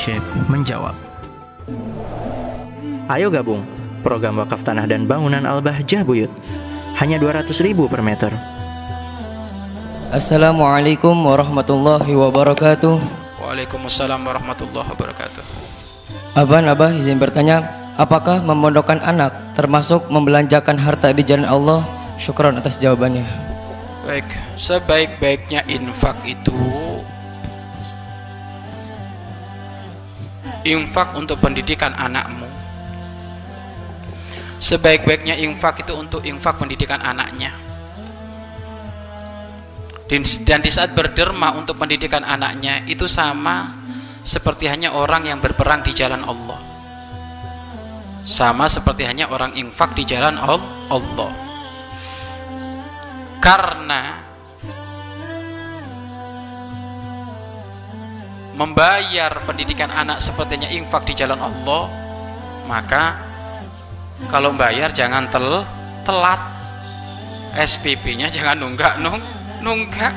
Syekh menjawab. Ayo gabung program wakaf tanah dan bangunan Al-Bahjah Buyut. Hanya 200 ribu per meter. Assalamualaikum warahmatullahi wabarakatuh. Waalaikumsalam warahmatullahi wabarakatuh. Aban Abah izin bertanya, apakah memondokkan anak termasuk membelanjakan harta di jalan Allah? Syukron atas jawabannya. Baik, sebaik-baiknya infak itu infak untuk pendidikan anakmu. Sebaik-baiknya infak itu untuk infak pendidikan anaknya. Dan, di saat berderma untuk pendidikan anaknya itu sama seperti hanya orang yang berperang di jalan Allah. Sama seperti hanya orang infak di jalan Allah. Karena membayar pendidikan anak sepertinya infak di jalan Allah, maka kalau bayar jangan tel telat. SPP-nya jangan nunggak nung nunggak.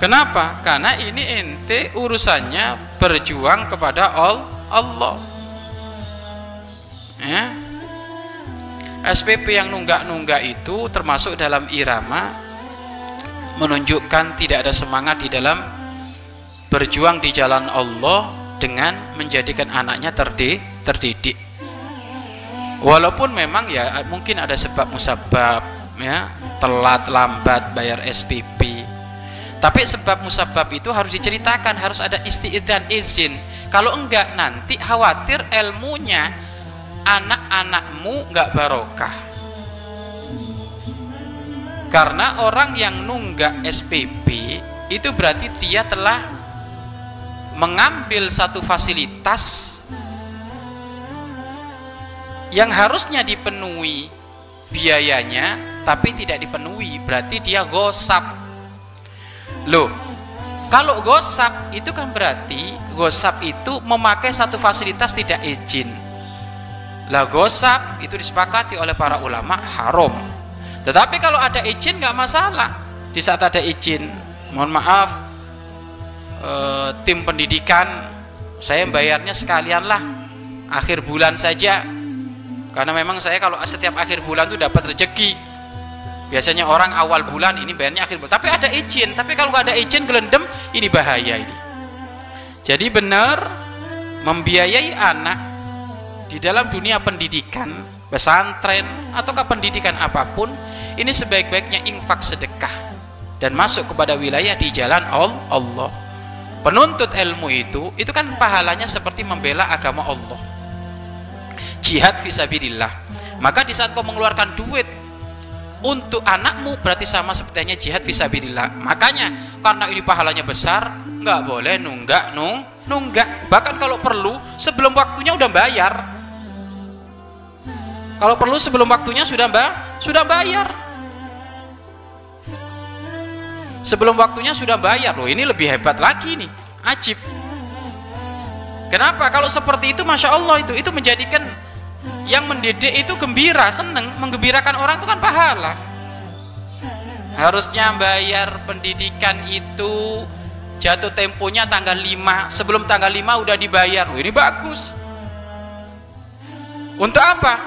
Kenapa? Karena ini ente urusannya berjuang kepada Allah. Ya. SPP yang nunggak-nunggak itu termasuk dalam irama menunjukkan tidak ada semangat di dalam berjuang di jalan Allah dengan menjadikan anaknya terdidik, terdidik. Walaupun memang ya mungkin ada sebab musabab ya, telat lambat bayar SPP. Tapi sebab musabab itu harus diceritakan, harus ada isti'idhan izin. Kalau enggak nanti khawatir ilmunya anak-anakmu enggak barokah. Karena orang yang nunggak SPP itu berarti dia telah mengambil satu fasilitas yang harusnya dipenuhi biayanya tapi tidak dipenuhi. Berarti dia gosap. Loh kalau gosap itu kan berarti gosap itu memakai satu fasilitas tidak izin. Lah gosap itu disepakati oleh para ulama haram. Tetapi kalau ada izin nggak masalah. Di saat ada izin mohon maaf eh, tim pendidikan saya bayarnya sekalian lah akhir bulan saja. Karena memang saya kalau setiap akhir bulan tuh dapat rezeki. Biasanya orang awal bulan ini bayarnya akhir bulan. Tapi ada izin tapi kalau nggak ada izin gelendem ini bahaya ini. Jadi benar membiayai anak di dalam dunia pendidikan pesantren ataukah pendidikan apa pun ini sebaik-baiknya infak sedekah dan masuk kepada wilayah di jalan Allah penuntut ilmu itu itu kan pahalanya seperti membela agama Allah. Jihad visabilillah maka di saat kau mengeluarkan duit untuk anakmu berarti sama sepertinya jihad visabilillah makanya karena ini pahalanya besar nggak boleh nunggak nung nunggak. Bahkan kalau perlu sebelum waktunya udah bayar. Kalau perlu sebelum waktunya sudah mbak sudah bayar sebelum waktunya sudah bayar. Loh ini lebih hebat lagi nih. Ajib. Kenapa? Kalau seperti itu masya Allah itu itu menjadikan yang mendidik itu gembira seneng. Menggembirakan orang itu kan pahala. Harusnya bayar pendidikan itu jatuh temponya tanggal 5 sebelum tanggal 5 udah dibayar. Loh ini bagus. Untuk apa?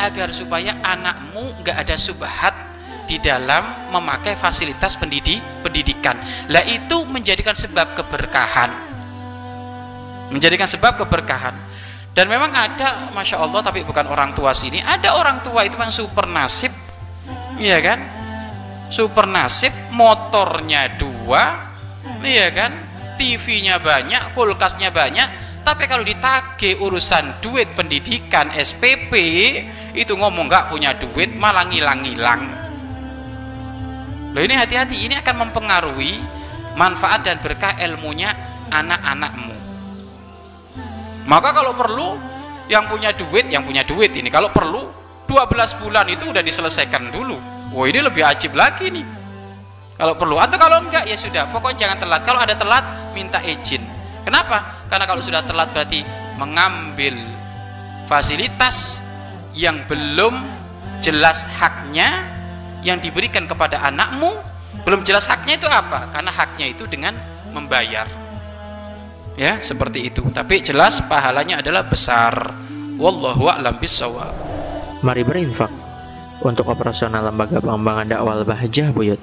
Agar supaya anakmu nggak ada subhat di dalam memakai fasilitas pendidik pendidikan. Lah itu menjadikan sebab keberkahan. Menjadikan sebab keberkahan. Dan memang ada masya Allah tapi bukan orang tua sini ada orang tua itu memang super nasib. Iya kan? Super nasib motornya dua iya kan? TV-nya banyak kulkasnya banyak. Tapi kalau ditagih urusan duit pendidikan SPP itu ngomong nggak punya duit malah ngilang-ngilang loh ini hati-hati. Ini akan mempengaruhi manfaat dan berkah ilmunya anak-anakmu. Maka kalau perlu yang punya duit yang punya duit ini. Kalau perlu 12 bulan itu udah diselesaikan dulu. Wah ini lebih ajib lagi nih. Kalau perlu. Atau kalau enggak ya sudah. Pokoknya jangan telat. Kalau ada telat minta izin. Kenapa? Karena kalau sudah telat berarti mengambil fasilitas yang belum jelas haknya yang diberikan kepada anakmu belum jelas haknya itu apa karena haknya itu dengan membayar Ya, seperti itu. Tapi jelas pahalanya adalah besar. Wallahu a'lam bishawab. Mari berinfak untuk operasional lembaga pengembangan dakwah Al-Bahjah Buyut.